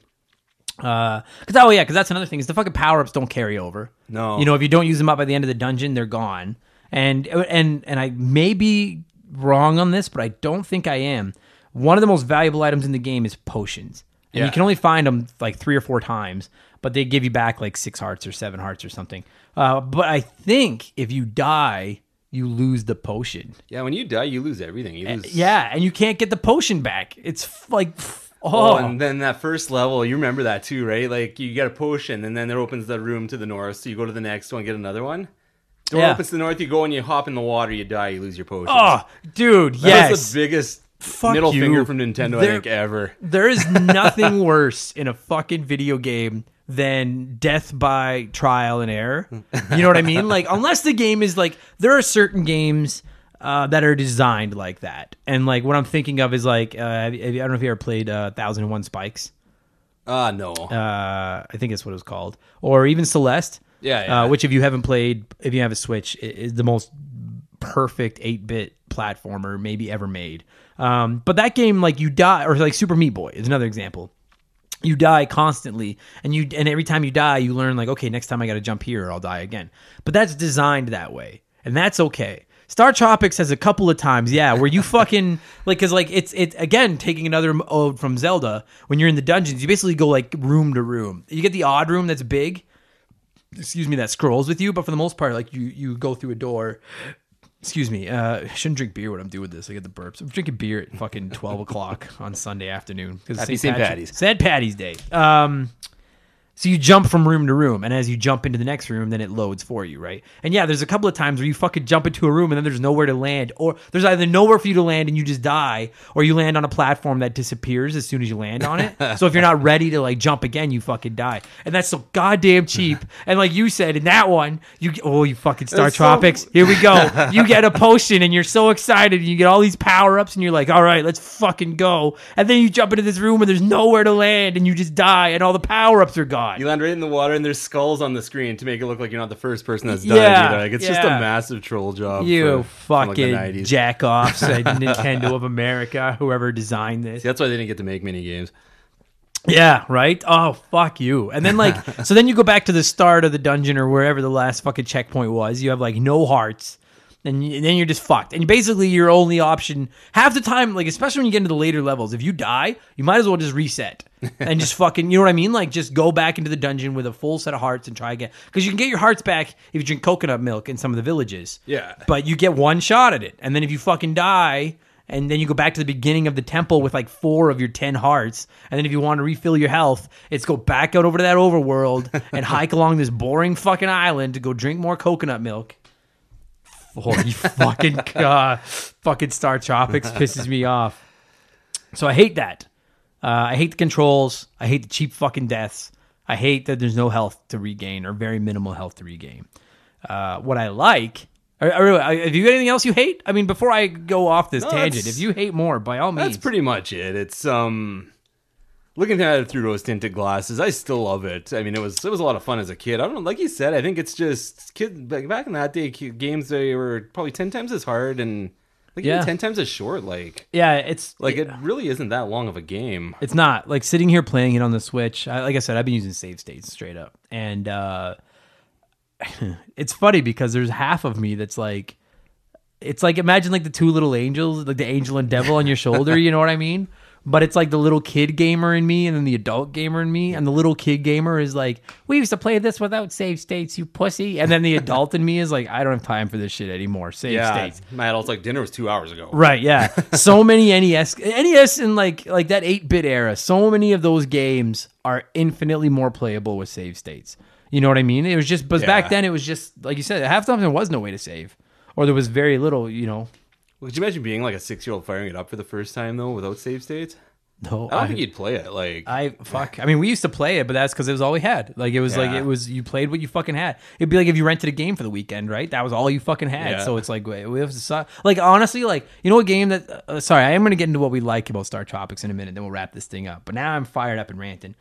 [SPEAKER 1] Uh, cause oh yeah, cause that's another thing is the fucking power ups don't carry over.
[SPEAKER 2] No.
[SPEAKER 1] you know if you don't use them up by the end of the dungeon, they're gone. And and and I may be wrong on this, but I don't think I am. One of the most valuable items in the game is potions, and you can only find them like three or four times, but they give you back like six hearts or seven hearts or something. Uh, but I think if you die, you lose the potion.
[SPEAKER 2] yeah, when you die, you lose everything. You lose.
[SPEAKER 1] Eh, Yeah, and you can't get the potion back. It's f- like, f-
[SPEAKER 2] Oh,
[SPEAKER 1] oh,
[SPEAKER 2] and then that first level, you remember that too, right? Like you get a potion, and then there opens the room to the north, so you go to the next one, get another one. Door
[SPEAKER 1] Yeah.
[SPEAKER 2] opens to the north, you go and you hop in the water, you die, you lose your potion.
[SPEAKER 1] oh, dude,
[SPEAKER 2] that
[SPEAKER 1] yes.
[SPEAKER 2] was the biggest
[SPEAKER 1] Fuck
[SPEAKER 2] middle
[SPEAKER 1] you.
[SPEAKER 2] finger from Nintendo, I think, ever.
[SPEAKER 1] There is nothing <laughs> worse in a fucking video game than death by trial and error. You know what I mean? Like, unless the game is like, there are certain games uh, that are designed like that. And like, what I'm thinking of is like, uh, have you- have you- I don't know if you ever played uh, Thousand and One Spikes.
[SPEAKER 2] Ah, no.
[SPEAKER 1] Uh, I think that's what it was called, or even Celeste.
[SPEAKER 2] Yeah, yeah.
[SPEAKER 1] Uh, which, if you haven't played, if you have a Switch, is the most perfect 8-bit platformer maybe ever made. Um, but that game, like you die, or like Super Meat Boy is another example. You die constantly, and you and every time you die, you learn like, okay, next time I got to jump here, or I'll die again. But that's designed that way, and that's okay. Star Tropics has a couple of times, yeah, where you <laughs> fucking like, cause like it's it's again taking another ode from Zelda. When you're in the dungeons, you basically go like room to room. You get the odd room that's big, excuse me, that scrolls with you, but for the most part, like you you go through a door. Excuse me, uh, I shouldn't drink beer when I'm doing this. I get the burps. I'm drinking beer at fucking twelve o'clock on Sunday afternoon because
[SPEAKER 2] Happy St. Patty's.
[SPEAKER 1] St. Patty's Day. Um, so you jump from room to room, and as you jump into the next room, then it loads for you, right? And yeah, there's a couple of times where you fucking jump into a room and then there's nowhere to land, or there's either nowhere for you to land and you just die, or you land on a platform that disappears as soon as you land on it. so if you're not ready to like jump again, you fucking die, and that's so goddamn cheap. and like you said in that one, you oh you fucking Star
[SPEAKER 2] It's so-
[SPEAKER 1] Tropics, here we go. You get a potion and you're so excited, and you get all these power ups, and you're like, all right, let's fucking go. And then you jump into this room and there's nowhere to land, and you just die, and all the power ups are gone.
[SPEAKER 2] You land right in the water, and there's skulls on the screen to make it look like you're not the first person that's died
[SPEAKER 1] Yeah,
[SPEAKER 2] either. Like it's just a massive troll job.
[SPEAKER 1] You
[SPEAKER 2] for- like,
[SPEAKER 1] fucking
[SPEAKER 2] 90s.
[SPEAKER 1] jack offs at <laughs> Nintendo of America, whoever designed this.
[SPEAKER 2] That's why they didn't get to make mini games.
[SPEAKER 1] Yeah, right? Oh, fuck you. And then, like, <laughs> so then you go back to the start of the dungeon or wherever the last fucking checkpoint was. You have, like, no hearts. And, you, then you're just fucked. And basically, your only option, half the time, like, especially when you get into the later levels, if you die, you might as well just reset and just <laughs> fucking, you know what I mean? Like, just go back into the dungeon with a full set of hearts and try again. Because you can get your hearts back if you drink coconut milk in some of the villages.
[SPEAKER 2] Yeah.
[SPEAKER 1] But you get one shot at it. And then if you fucking die, and then you go back to the beginning of the temple with like four of your 10 hearts. And then if you want to refill your health, it's go back out over to that overworld and hike <laughs> along this boring fucking island to go drink more coconut milk. Oh, you fucking <laughs> God. Fucking Star Tropics pisses me off. So I hate that. Uh, I hate the controls. I hate the cheap fucking deaths. I hate that there's no health to regain or very minimal health to regain. Uh, what I like. Are, are, are- have you got anything else you hate? I mean, before I go off this
[SPEAKER 2] No,
[SPEAKER 1] tangent, if you hate more, by all means.
[SPEAKER 2] That's pretty much it. It's um looking at it through those tinted glasses, I still love it. I mean, it was it was a lot of fun as a kid. I don't know, like you said, I think it's just kid back in that day, games they were probably ten times as hard and like
[SPEAKER 1] Yeah.
[SPEAKER 2] even ten times as short. Like
[SPEAKER 1] yeah, it's
[SPEAKER 2] like it really isn't that long of a game.
[SPEAKER 1] It's not like sitting here playing it on the Switch. I, like I said, I've been using save states straight up, and uh, <laughs> it's funny because there's half of me that's like, it's like imagine like the two little angels, like the angel and devil on your shoulder. you know what I mean? But it's like the little kid gamer in me, and then the adult gamer in me, and the little kid gamer is like, "We used to play this without save states, you pussy." And then the <laughs> adult in me is like, "I don't have time for this shit anymore. Save
[SPEAKER 2] Yeah,
[SPEAKER 1] states."
[SPEAKER 2] my adult's like dinner was two hours ago.
[SPEAKER 1] Right, yeah. <laughs> So many NES NES in like like that 8-bit era. So many of those games are infinitely more playable with save states. You know what I mean? It was just but back then it was just like you said, half the time there was no way to save. Or there was very little, you know.
[SPEAKER 2] Could you imagine being like a six year old firing it up for the first time though without save states?
[SPEAKER 1] No,
[SPEAKER 2] I don't think you'd play it. Like,
[SPEAKER 1] I fuck. I mean, we used to play it, but that's because it was all we had. Like it was like it was you played what you fucking had. It'd be like if you rented a game for the weekend, right? That was all you fucking had.
[SPEAKER 2] Yeah.
[SPEAKER 1] So it's like wait, we have to su- like honestly, like you know, a game that. Uh, sorry, I am going to get into what we like about Star Tropics in a minute. Then we'll wrap this thing up. But now I'm fired up and ranting.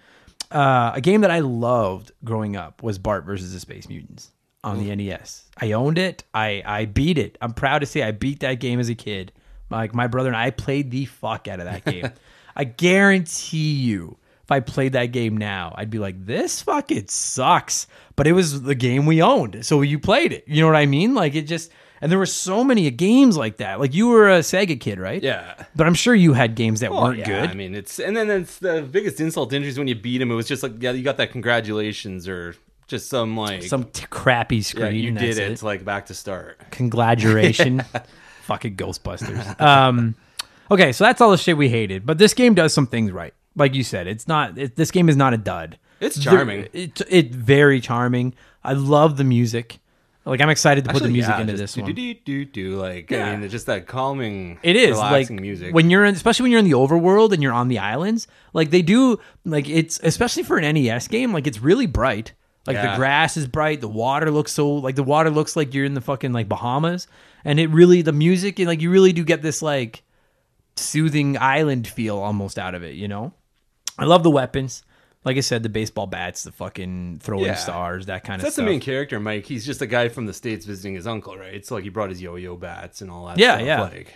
[SPEAKER 1] Uh, a game that I loved growing up was Bart versus the Space Mutants on the NES. I owned it. I I beat it. I'm proud to say I beat that game as a kid. Like my brother and I played the fuck out of that game. <laughs> I guarantee you, if I played that game now, I'd be like, "This fucking sucks." But it was the game we owned, so you played it. You know what I mean? Like it just, and there were so many games like that. Like you were a Sega kid, right?
[SPEAKER 2] yeah.
[SPEAKER 1] But I'm sure you had games that
[SPEAKER 2] Oh,
[SPEAKER 1] weren't
[SPEAKER 2] yeah,
[SPEAKER 1] good.
[SPEAKER 2] I mean, it's and then it's the biggest insult to injury is when you beat him. It was just like, yeah, you got that congratulations or just some like
[SPEAKER 1] Some t- crappy
[SPEAKER 2] yeah,
[SPEAKER 1] screen.
[SPEAKER 2] you did it. It's Like back to start.
[SPEAKER 1] Congratulations. <laughs> Fucking Ghostbusters. Um, okay, so that's all the shit we hated. But this game does some things right. Like you said, it's not. It, this game is not a dud.
[SPEAKER 2] It's charming.
[SPEAKER 1] There- It, it very charming. I love the music. Like I'm excited to put the music
[SPEAKER 2] yeah,
[SPEAKER 1] into this one.
[SPEAKER 2] Do, do, do, do, like
[SPEAKER 1] Yeah.
[SPEAKER 2] I mean, it's just that calming.
[SPEAKER 1] It is like
[SPEAKER 2] music.
[SPEAKER 1] when you're in, especially when you're in the overworld and you're on the islands. Like they do, like it's especially for an NES game. Like it's really bright. Like the grass is bright. The water looks so like the water looks like you're in the fucking like Bahamas. And it really the music and like you really do get this like soothing island feel almost out of it. You know, I love the weapons. Like I said, the baseball bats, the fucking throwing
[SPEAKER 2] Yeah.
[SPEAKER 1] stars, that kind of
[SPEAKER 2] that's
[SPEAKER 1] stuff.
[SPEAKER 2] That's the main character, Mike. He's just a guy from the states visiting his uncle, right? It's like he brought his yo-yo bats and all that.
[SPEAKER 1] Yeah,
[SPEAKER 2] stuff.
[SPEAKER 1] yeah.
[SPEAKER 2] Like,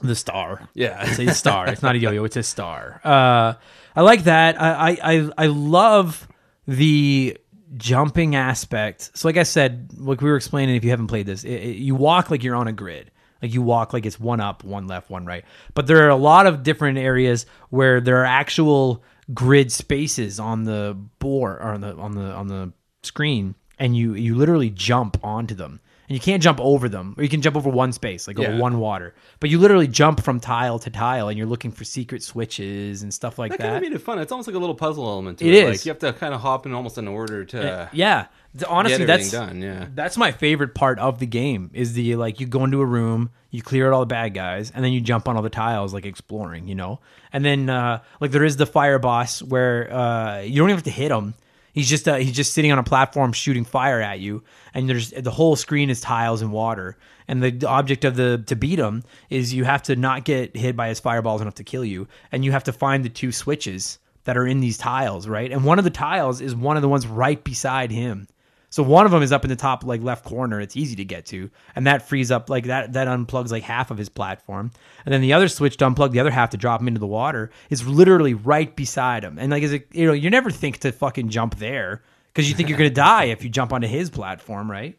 [SPEAKER 1] the star.
[SPEAKER 2] yeah.
[SPEAKER 1] It's a <laughs> star. It's not a yo-yo. It's a star. Uh, I like that. I, I I I love the jumping aspect. So, like I said, like we were explaining, if you haven't played this, it, it- you walk like you're on a grid. Like you walk like it's one up, one left, one right. But there are a lot of different areas where there are actual grid spaces on the board or on the on the on the screen, and you you literally jump onto them. And you can't jump over them, or you can jump over one space, like over
[SPEAKER 2] Yeah.
[SPEAKER 1] one water. But you literally jump from tile to tile, and you're looking for secret switches and stuff like
[SPEAKER 2] That
[SPEAKER 1] that.
[SPEAKER 2] kind of made it fun. It's almost like a little puzzle element to
[SPEAKER 1] It
[SPEAKER 2] it.
[SPEAKER 1] is.
[SPEAKER 2] Like you have to kind of hop in almost in order to
[SPEAKER 1] yeah, Th- honestly,
[SPEAKER 2] get
[SPEAKER 1] that's
[SPEAKER 2] done. Yeah.
[SPEAKER 1] that's my favorite part of the game. Is the like you go into a room, you clear out all the bad guys, and then you jump on all the tiles, like exploring, you know. And then uh, like there is the fire boss where uh, you don't even have to hit him. He's just uh, he's just sitting on a platform shooting fire at you, and there's the whole screen is tiles and water. And the object of the to beat him is you have to not get hit by his fireballs enough to kill you, and you have to find the two switches that are in these tiles, right? And one of the tiles is one of the ones right beside him. So one of them is up in the top like left corner. It's easy to get to, and that frees up like that. That unplugs like half of his platform, and then the other switch to unplug the other half to drop him into the water is literally right beside him. And like, is it you know you never think to fucking jump there because you think you're gonna <laughs> die if you jump onto his platform, right?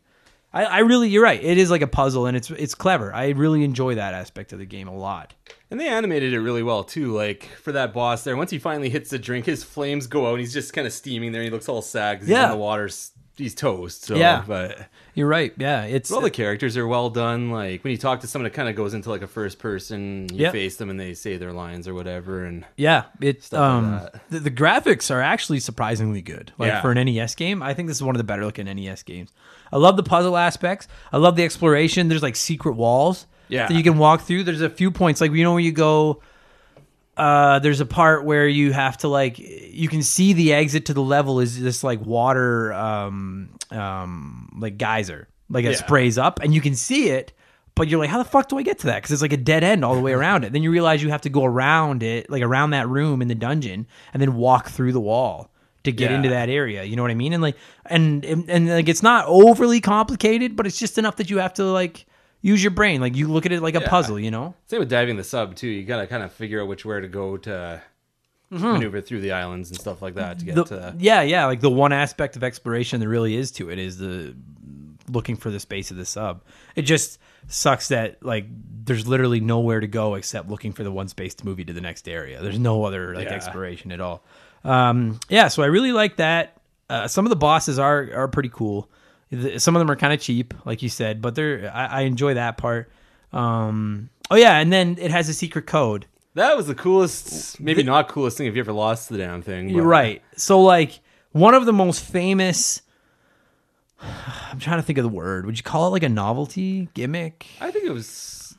[SPEAKER 1] I, I really, you're right. It is like a puzzle, and it's it's clever. I really enjoy that aspect of the game a lot.
[SPEAKER 2] And they animated it really well too. Like for that boss there, once he finally hits the drink, his flames go out, and he's just kind of steaming there. And he looks all sad because
[SPEAKER 1] Yeah.
[SPEAKER 2] he's in the water. He's toast. So,
[SPEAKER 1] Yeah.
[SPEAKER 2] but
[SPEAKER 1] You're right. Yeah, it's
[SPEAKER 2] all the characters are well done. Like when you talk to someone, it kind of goes into like a first person. You face them and they say their lines or whatever. And
[SPEAKER 1] Yeah, it's
[SPEAKER 2] Stuff like
[SPEAKER 1] um the, the graphics are actually surprisingly good. Like
[SPEAKER 2] Yeah.
[SPEAKER 1] for an NES game, I think this is one of the better looking NES games. I love the puzzle aspects. I love the exploration. There's like secret walls
[SPEAKER 2] Yeah.
[SPEAKER 1] that you can walk through. There's a few points like you know where you go. Uh, there's a part where you have to like you can see the exit to the level is this like water um um like geyser like it
[SPEAKER 2] Yeah.
[SPEAKER 1] sprays up and you can see it but you're like how the fuck do i get to that because it's like a dead end all the way <laughs> around it then you realize you have to go around it like around that room in the dungeon and then walk through the wall to get
[SPEAKER 2] Yeah.
[SPEAKER 1] into that area you know what i mean and like and, and and like it's not overly complicated but it's just enough that you have to like use your brain like you look at it like a
[SPEAKER 2] Yeah.
[SPEAKER 1] puzzle you know
[SPEAKER 2] same with diving the sub too. You gotta kind of figure out which where to go to maneuver through the islands and stuff like that to get
[SPEAKER 1] Mm-hmm. The-
[SPEAKER 2] to.
[SPEAKER 1] yeah, yeah. Like the one aspect of exploration there really is to it is the looking for the space of the sub. It just sucks that like there's literally nowhere to go except looking for the one space to move you to the next area. There's no other like
[SPEAKER 2] Yeah.
[SPEAKER 1] exploration at all. Um, yeah, so I really like that. Uh, some of the bosses are are pretty cool. The- Some of them are kind of cheap, like you said, but they're I, I enjoy that part. Um, oh yeah, and then it has a secret code.
[SPEAKER 2] That was the coolest, maybe not coolest thing if you ever lost the damn thing.
[SPEAKER 1] You're right. So like one of the most famous <sighs> I'm trying to think of the word. Would you call it like a novelty gimmick?
[SPEAKER 2] I think it was.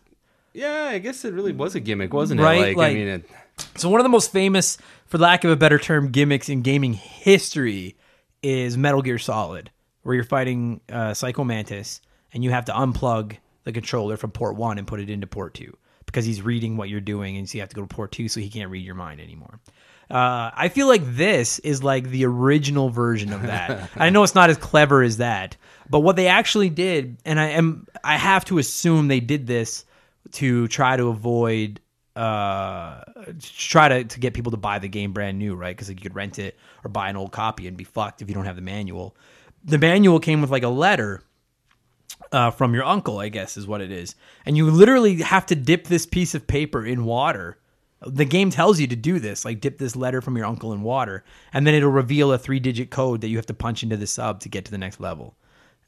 [SPEAKER 2] Yeah, I guess it really was a gimmick, wasn't
[SPEAKER 1] Right,
[SPEAKER 2] it? Like,
[SPEAKER 1] like-
[SPEAKER 2] I mean, it,
[SPEAKER 1] So one of the most famous, for lack of a better term, gimmicks in gaming history is Metal Gear Solid, where you're fighting uh, Psycho Mantis and you have to unplug the controller from port one and put it into port two because he's reading what you're doing, and so you have to go to port two so he can't read your mind anymore. Uh, I feel like this is like the original version of that. <laughs> I know it's not as clever as that, but what they actually did, and I am I have to assume they did this to try to avoid uh try to, to get people to buy the game brand new right because like you could rent it or buy an old copy and be fucked if you don't have the manual the manual came with like a letter uh, from your uncle i guess is what it is. And you literally have to dip this piece of paper in water. The game tells you to do this like dip this letter from your uncle in water and then it'll reveal a three digit code that you have to punch into the sub to get to the next level.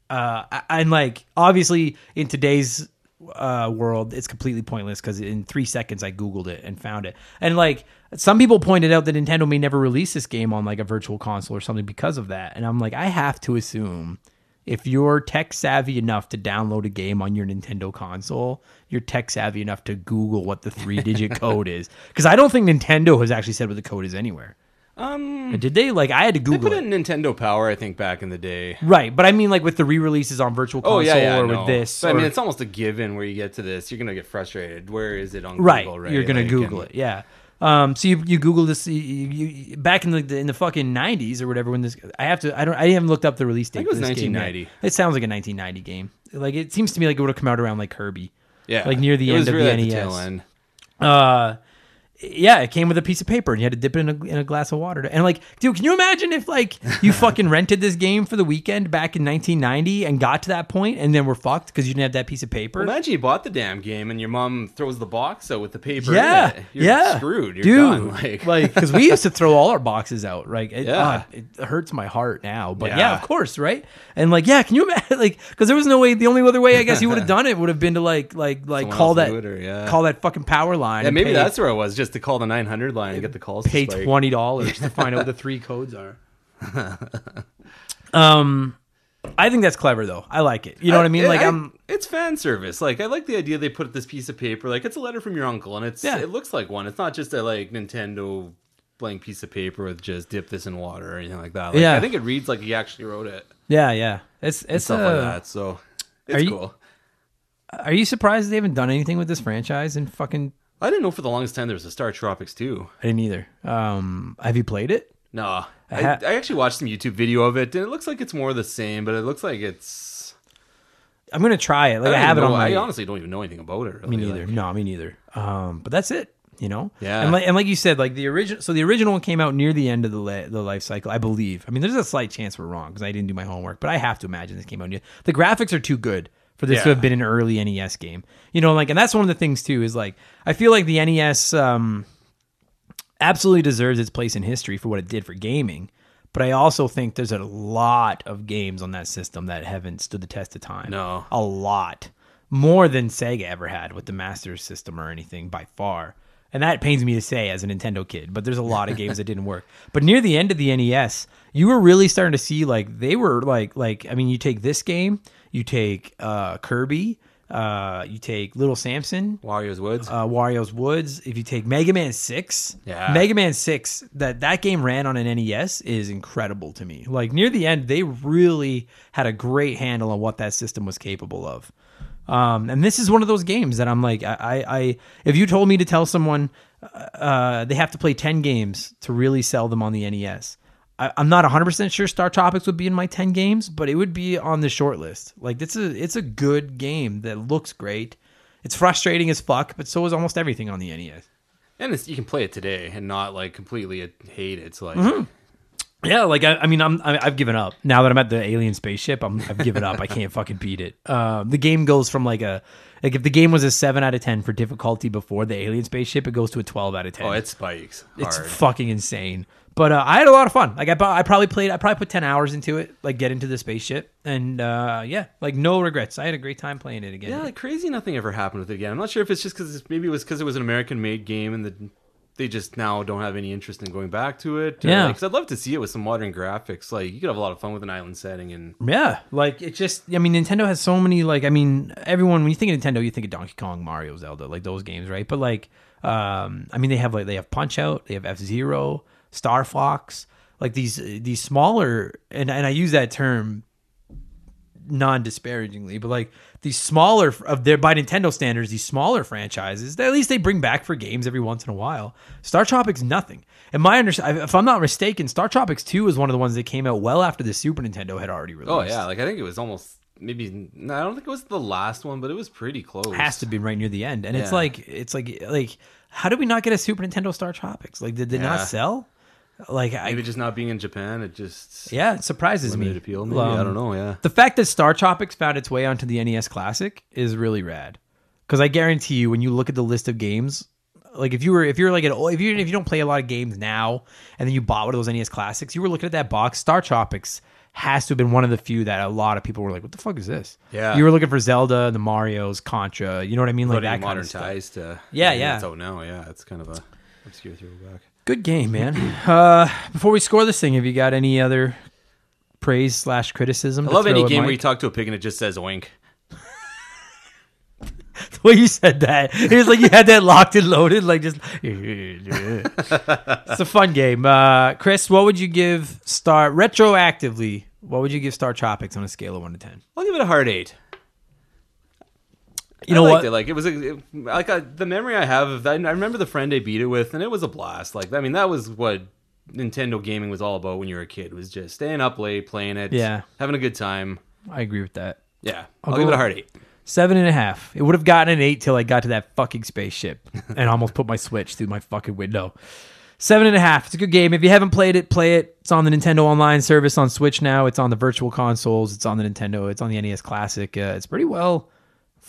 [SPEAKER 1] Uh, and like obviously in today's uh, world, it's completely pointless because in three seconds I googled it and found it. And like some people pointed out that Nintendo may never release this game on like a virtual console or something because of that. And I'm like, I have to assume if you're tech savvy enough to download a game on your Nintendo console, you're tech savvy enough to Google what the three digit <laughs> code is. Because I don't think Nintendo has actually said what the code is anywhere.
[SPEAKER 2] Um,
[SPEAKER 1] Did they? Like I had to Google.
[SPEAKER 2] they put
[SPEAKER 1] it.
[SPEAKER 2] in Nintendo Power, I think, back in the day.
[SPEAKER 1] Right, but I mean, like with the re-releases on Virtual Console
[SPEAKER 2] Oh yeah, yeah,
[SPEAKER 1] or with this,
[SPEAKER 2] But I mean, it's almost a given where you get to this, you're gonna get frustrated. Where is it on
[SPEAKER 1] right,
[SPEAKER 2] Google? Right,
[SPEAKER 1] you're gonna
[SPEAKER 2] Like,
[SPEAKER 1] Google
[SPEAKER 2] and-
[SPEAKER 1] it, yeah. Um, so you you Google this you, you, back in the in the fucking '90s or whatever when this I have to I don't I haven't looked up the release date.
[SPEAKER 2] think it was
[SPEAKER 1] for this game yet.
[SPEAKER 2] 1990.
[SPEAKER 1] It sounds like a 1990 game. Like it seems to me like it would have come out around like Kirby.
[SPEAKER 2] Yeah,
[SPEAKER 1] Like, near the
[SPEAKER 2] it
[SPEAKER 1] end of the
[SPEAKER 2] really at
[SPEAKER 1] NES.
[SPEAKER 2] tail end.
[SPEAKER 1] Uh, yeah, it came with a piece of paper and you had to dip it in a, in a glass of water. And like, dude, can you imagine if like you <laughs> fucking rented this game for the weekend back in 1990 and got to that point and then we're fucked because you didn't have that piece of paper?
[SPEAKER 2] Imagine you bought the damn game and your mom throws the box out with the paper.
[SPEAKER 1] yeah.
[SPEAKER 2] You're
[SPEAKER 1] yeah,
[SPEAKER 2] screwed. You're
[SPEAKER 1] dude.
[SPEAKER 2] done. <laughs> Like,
[SPEAKER 1] Like, because we used to throw all our boxes out, right? It,
[SPEAKER 2] Yeah.
[SPEAKER 1] ah, it hurts my heart now, but yeah.
[SPEAKER 2] Yeah.
[SPEAKER 1] of course, right? And like, yeah, can you imagine? <laughs> Like, because there was no way. The only other way I guess you would have done it would have been to like, like, like
[SPEAKER 2] Someone
[SPEAKER 1] call that,
[SPEAKER 2] or- yeah.
[SPEAKER 1] call that fucking power line.
[SPEAKER 2] yeah,
[SPEAKER 1] and
[SPEAKER 2] maybe
[SPEAKER 1] pay-
[SPEAKER 2] that's where it was, just to call the 900 line and get the calls.
[SPEAKER 1] pay
[SPEAKER 2] spike.
[SPEAKER 1] twenty dollars to find out what the three <laughs> codes are. <laughs> um, I think that's clever though. I like it. You know what I mean? Like,
[SPEAKER 2] I,
[SPEAKER 1] I'm.
[SPEAKER 2] It's fan service. Like I like the idea they put this piece of paper. Like it's a letter from your uncle, and it's
[SPEAKER 1] Yeah.
[SPEAKER 2] it looks like one. It's not just a like Nintendo blank piece of paper with just dip this in water or anything like that. Like,
[SPEAKER 1] Yeah.
[SPEAKER 2] I think it reads like he actually wrote it.
[SPEAKER 1] Yeah, yeah. It's it's
[SPEAKER 2] Stuff
[SPEAKER 1] uh,
[SPEAKER 2] like that. So
[SPEAKER 1] are
[SPEAKER 2] it's
[SPEAKER 1] you-
[SPEAKER 2] cool.
[SPEAKER 1] Are you surprised they haven't done anything with this franchise in fucking
[SPEAKER 2] I didn't know for the longest time there was a Star Tropics too.
[SPEAKER 1] I didn't either. Um, have you played it?
[SPEAKER 2] No, I,
[SPEAKER 1] ha-
[SPEAKER 2] I actually watched some YouTube video of it, and it looks like it's more the same, but it looks like it's.
[SPEAKER 1] I'm gonna try it. Like I,
[SPEAKER 2] don't
[SPEAKER 1] have it on my.
[SPEAKER 2] I honestly don't even know anything about it.
[SPEAKER 1] me
[SPEAKER 2] really.
[SPEAKER 1] neither.
[SPEAKER 2] Like,
[SPEAKER 1] no, me neither. Um, but that's it. You know.
[SPEAKER 2] Yeah.
[SPEAKER 1] And like and like you said, like the original. So the original one came out near the end of the the life cycle, I believe. I mean, there's a slight chance we're wrong because I didn't do my homework, but I have to imagine this came out near. The graphics are too good for this to have been an early NES game. You know, like, and that's one of the things too is like I feel like the NES um absolutely deserves its place in history for what it did for gaming. But I also think there's a lot of games on that system that haven't stood the test of time.
[SPEAKER 2] No.
[SPEAKER 1] A lot. More than Sega ever had with the Master System or anything by far. And that pains me to say as a Nintendo kid, but there's a lot of games that didn't work. <laughs> But near the end of the NES, you were really starting to see like they were like like I mean, you take this game, you take uh Kirby, uh you take Little Samson,
[SPEAKER 2] Wario's Woods.
[SPEAKER 1] uh, Wario's Woods. If you take Mega Man Six,
[SPEAKER 2] Yeah.
[SPEAKER 1] Mega Man Six, that that game ran on an NES is incredible to me. Like near the end, they really had a great handle on what that system was capable of. Um, and this is one of those games that I'm like, I, I, I if you told me to tell someone uh, they have to play ten games to really sell them on the NES. I, I'm not 100 percent sure Star Tropics would be in my 10 games, but it would be on the short list. Like it's a it's a good game that looks great. It's frustrating as fuck, but so is almost everything on the NES.
[SPEAKER 2] and it's, you can play it today and not like completely hate it. It's like
[SPEAKER 1] Mm-hmm. Yeah, like I, I mean, I'm I, I've given up now that I'm at the alien spaceship. I'm I've given up. I can't <laughs> fucking beat it. Um, the game goes from like a like if the game was a seven out of ten for difficulty before the alien spaceship, it goes to a twelve out of ten.
[SPEAKER 2] oh, it spikes
[SPEAKER 1] it's fucking insane. But uh, I had a lot of fun. Like I, I probably played. I probably put ten hours into it. Like get into the spaceship, and uh, yeah, like no regrets. I had a great time playing it again.
[SPEAKER 2] Yeah, like crazy. Nothing ever happened with it again. I'm not sure if it's just because maybe it was because it was an American-made game and the they just now don't have any interest in going back to it.
[SPEAKER 1] Yeah.
[SPEAKER 2] because I'd love to see it with some modern graphics. Like you could have a lot of fun with an island setting, and
[SPEAKER 1] Yeah, like it just. I mean, Nintendo has so many. Like, I mean, everyone when you think of Nintendo, you think of Donkey Kong, Mario, Zelda, like those games, right? But like, um, I mean, they have like they have Punch Out, they have F Zero, Star Fox, like these these smaller, and and I use that term non disparagingly, but like these smaller of their by Nintendo standards, these smaller franchises, at least they bring back for games every once in a while. Star Tropics nothing. And my understanding, if I'm not mistaken, Star Tropics Two is one of the ones that came out well after the Super Nintendo had already released.
[SPEAKER 2] oh yeah, like I think it was almost maybe. No, I don't think it was the last one, but it was pretty close.
[SPEAKER 1] has to be right near the end. And it's like it's like like how did we not get a Super Nintendo Star Tropics? Like did they not sell? Like I
[SPEAKER 2] Maybe just not being in Japan, it just
[SPEAKER 1] yeah, it surprises me.
[SPEAKER 2] appeal. Maybe I
[SPEAKER 1] Um,
[SPEAKER 2] don't know. Yeah,
[SPEAKER 1] The fact that Star Tropics found its way onto the NES Classic is really rad. Because I guarantee you, when you look at the list of games, like if you were if you're like an old- if you if you don't play a lot of games now, and then you bought one of those NES Classics, you were looking at that box. Star Tropics has to have been one of the few that a lot of people were like, "What the fuck is this?"
[SPEAKER 2] Yeah.
[SPEAKER 1] you were looking for Zelda, the Mario's, Contra. You know what I mean? Like that kind
[SPEAKER 2] modern
[SPEAKER 1] of stuff.
[SPEAKER 2] ties to
[SPEAKER 1] Yeah, yeah.
[SPEAKER 2] Out now. Yeah, it's kind of a obscure throwback.
[SPEAKER 1] Good game, man. <clears throat> Uh, before we score this thing, have you got any other praise slash criticism?
[SPEAKER 2] I love any
[SPEAKER 1] at
[SPEAKER 2] game where you talk to a pig and it just says oink. <laughs>
[SPEAKER 1] the way you said that. It was like you had that locked and loaded, like just. <laughs> it's a fun game. Uh, Chris, what would you give Star retroactively? What would you give Star Tropics on a scale of one to ten?
[SPEAKER 2] I'll give it a hard eight.
[SPEAKER 1] You know
[SPEAKER 2] I
[SPEAKER 1] what?
[SPEAKER 2] It. Like it was a, it- like a, the memory I have of that. I remember the friend I beat it with, and it was a blast. Like I mean, that was what Nintendo gaming was all about when you were a kid. Was just staying up late playing it,
[SPEAKER 1] Yeah.
[SPEAKER 2] having a good time.
[SPEAKER 1] I agree with that.
[SPEAKER 2] Yeah,
[SPEAKER 1] I'll go
[SPEAKER 2] give it a hard eight.
[SPEAKER 1] Seven and a half. It would have gotten an eight till I got to that fucking spaceship and <laughs> almost put my Switch through my fucking window. Seven and a half. It's a good game. If you haven't played it, play it. It's on the Nintendo Online service on Switch now. It's on the virtual consoles. It's on the Nintendo. It's on the NES Classic. Uh, it's pretty well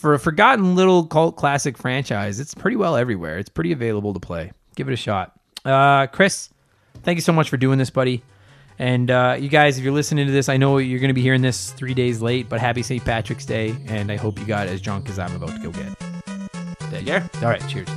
[SPEAKER 1] for a forgotten little cult classic franchise. It's pretty well everywhere. It's pretty available to play. Give it a shot. Uh, Chris, thank you so much for doing this, buddy. And uh, you guys, if you're listening to this, I know you're going to be hearing this three days late, but happy St. Patrick's Day. And I hope you got as drunk as I'm about to go get.
[SPEAKER 2] Take care.
[SPEAKER 1] All right, cheers.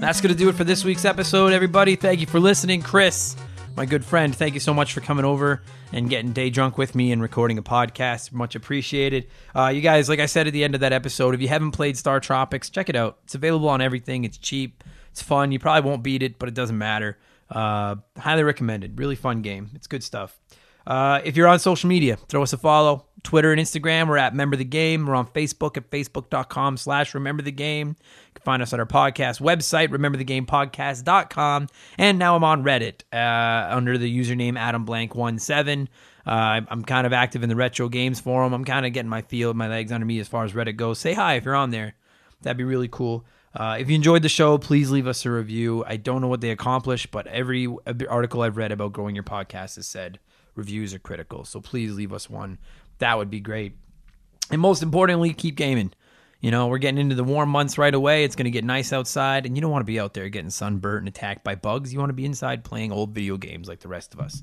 [SPEAKER 1] That's going to do it for this week's episode, everybody. Thank you for listening. Chris, my good friend, thank you so much for coming over and getting day drunk with me and recording a podcast. Much appreciated. Uh, you guys, like I said at the end of that episode, if you haven't played Star Tropics, check it out. It's available on everything. It's cheap. It's fun. You probably won't beat it, but it doesn't matter. Uh, highly recommended. Really fun game. It's good stuff. Uh, if you're on social media, throw us a follow. Twitter and Instagram, we're at Remember the Game. We're on Facebook at facebook.com slash Remember the Game. You can find us on our podcast website, rememberthegamepodcast.com. And now I'm on Reddit uh, under the username AdamBlank17. Uh, I'm kind of active in the retro games forum. I'm kind of getting my feel, my legs under me as far as Reddit goes. Say hi if you're on there. That'd be really cool. Uh, if you enjoyed the show, please leave us a review. I don't know what they accomplished, but every article I've read about growing your podcast has said reviews are critical. So please leave us one. That would be great. And most importantly, keep gaming. You know, we're getting into the warm months right away. It's going to get nice outside, and you don't want to be out there getting sunburnt and attacked by bugs. You want to be inside playing old video games like the rest of us.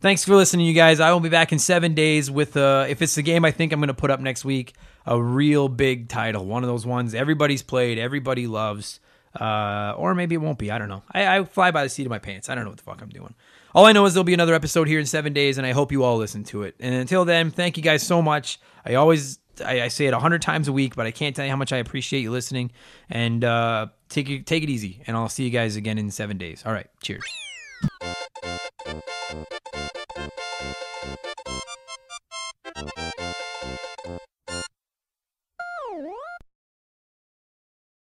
[SPEAKER 1] Thanks for listening, you guys. I will be back in seven days with, uh, if it's the game I think I'm going to put up next week, a real big title. One of those ones everybody's played, everybody loves. Uh, or maybe it won't be. I don't know. I, I fly by the seat of my pants. I don't know what the fuck I'm doing. All I know is there'll be another episode here in seven days, and I hope you all listen to it. And until then, thank you guys so much. I always I, I say it a hundred times a week, but I can't tell you how much I appreciate you listening. And uh, take it take it easy, and I'll see you guys again in seven days. All right, cheers.